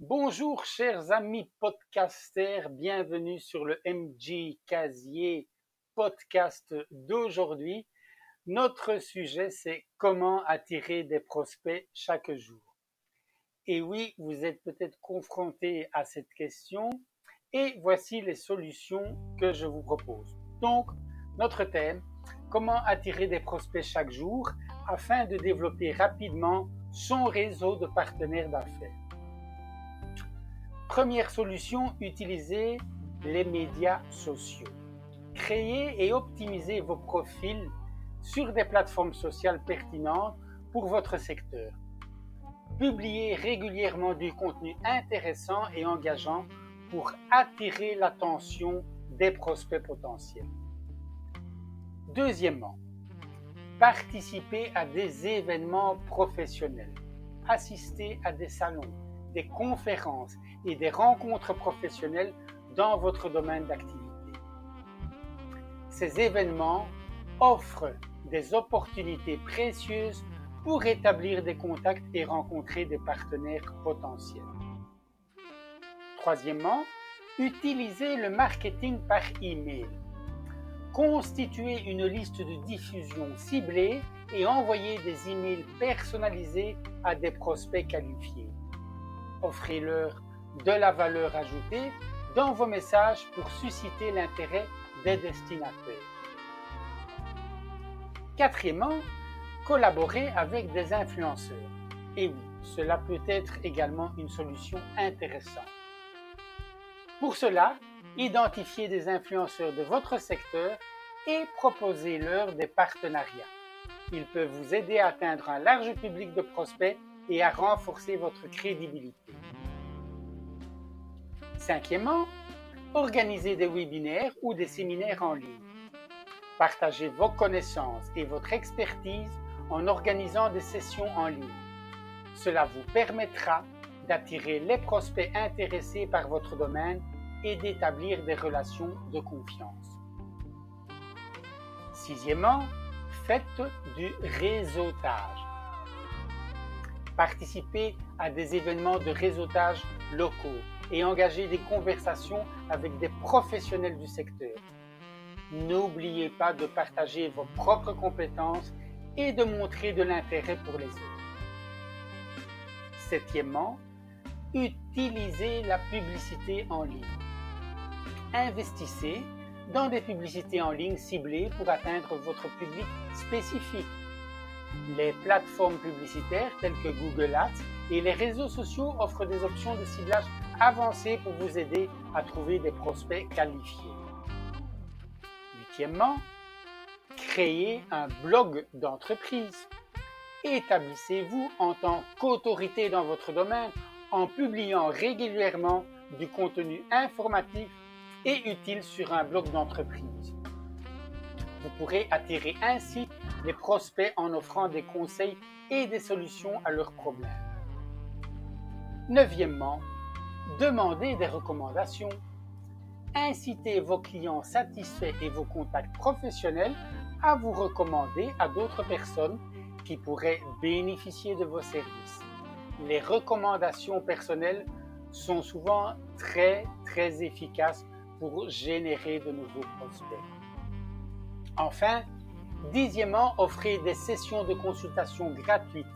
Bonjour chers amis podcasters, bienvenue sur le MG Casier podcast d'aujourd'hui. Notre sujet c'est comment attirer des prospects chaque jour. Et oui, vous êtes peut-être confronté à cette question et voici les solutions que je vous propose. Donc, notre thème, comment attirer des prospects chaque jour afin de développer rapidement son réseau de partenaires d'affaires. Première solution, utilisez les médias sociaux. Créez et optimisez vos profils sur des plateformes sociales pertinentes pour votre secteur. Publiez régulièrement du contenu intéressant et engageant pour attirer l'attention des prospects potentiels. Deuxièmement, participez à des événements professionnels. Assistez à des salons, des conférences et des rencontres professionnelles dans votre domaine d'activité. Ces événements offrent des opportunités précieuses pour établir des contacts et rencontrer des partenaires potentiels. Troisièmement, utilisez le marketing par email. Constituez une liste de diffusion ciblée et envoyez des emails personnalisés à des prospects qualifiés. Offrez-leur de la valeur ajoutée dans vos messages pour susciter l'intérêt des destinataires. Quatrièmement, collaborer avec des influenceurs. Et oui, cela peut être également une solution intéressante. Pour cela, identifiez des influenceurs de votre secteur et proposez-leur des partenariats. Ils peuvent vous aider à atteindre un large public de prospects et à renforcer votre crédibilité. Cinquièmement, organisez des webinaires ou des séminaires en ligne. Partagez vos connaissances et votre expertise en organisant des sessions en ligne. Cela vous permettra d'attirer les prospects intéressés par votre domaine et d'établir des relations de confiance. Sixièmement, faites du réseautage. Participez à des événements de réseautage locaux et engagez des conversations avec des professionnels du secteur. N'oubliez pas de partager vos propres compétences et de montrer de l'intérêt pour les autres. Septièmement, utilisez la publicité en ligne. Investissez dans des publicités en ligne ciblées pour atteindre votre public spécifique. Les plateformes publicitaires telles que Google Ads et les réseaux sociaux offrent des options de ciblage avancées pour vous aider à trouver des prospects qualifiés. Huitièmement, créez un blog d'entreprise. Établissez-vous en tant qu'autorité dans votre domaine en publiant régulièrement du contenu informatif et utile sur un blog d'entreprise. Vous pourrez attirer ainsi les prospects en offrant des conseils et des solutions à leurs problèmes. Neuvièmement, demandez des recommandations. Incitez vos clients satisfaits et vos contacts professionnels à vous recommander à d'autres personnes qui pourraient bénéficier de vos services. Les recommandations personnelles sont souvent très très efficaces pour générer de nouveaux prospects. Enfin, dixièmement, offrez des sessions de consultation gratuites.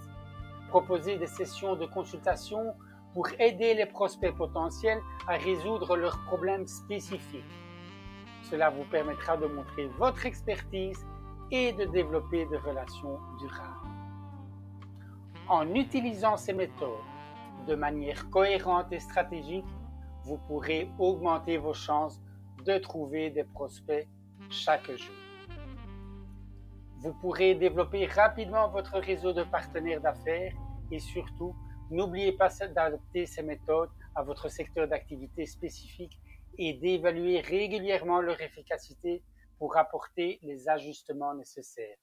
Proposez des sessions de consultation pour aider les prospects potentiels à résoudre leurs problèmes spécifiques. Cela vous permettra de montrer votre expertise et de développer des relations durables. En utilisant ces méthodes de manière cohérente et stratégique, vous pourrez augmenter vos chances de trouver des prospects chaque jour. Vous pourrez développer rapidement votre réseau de partenaires d'affaires et surtout, n'oubliez pas d'adapter ces méthodes à votre secteur d'activité spécifique et d'évaluer régulièrement leur efficacité pour apporter les ajustements nécessaires.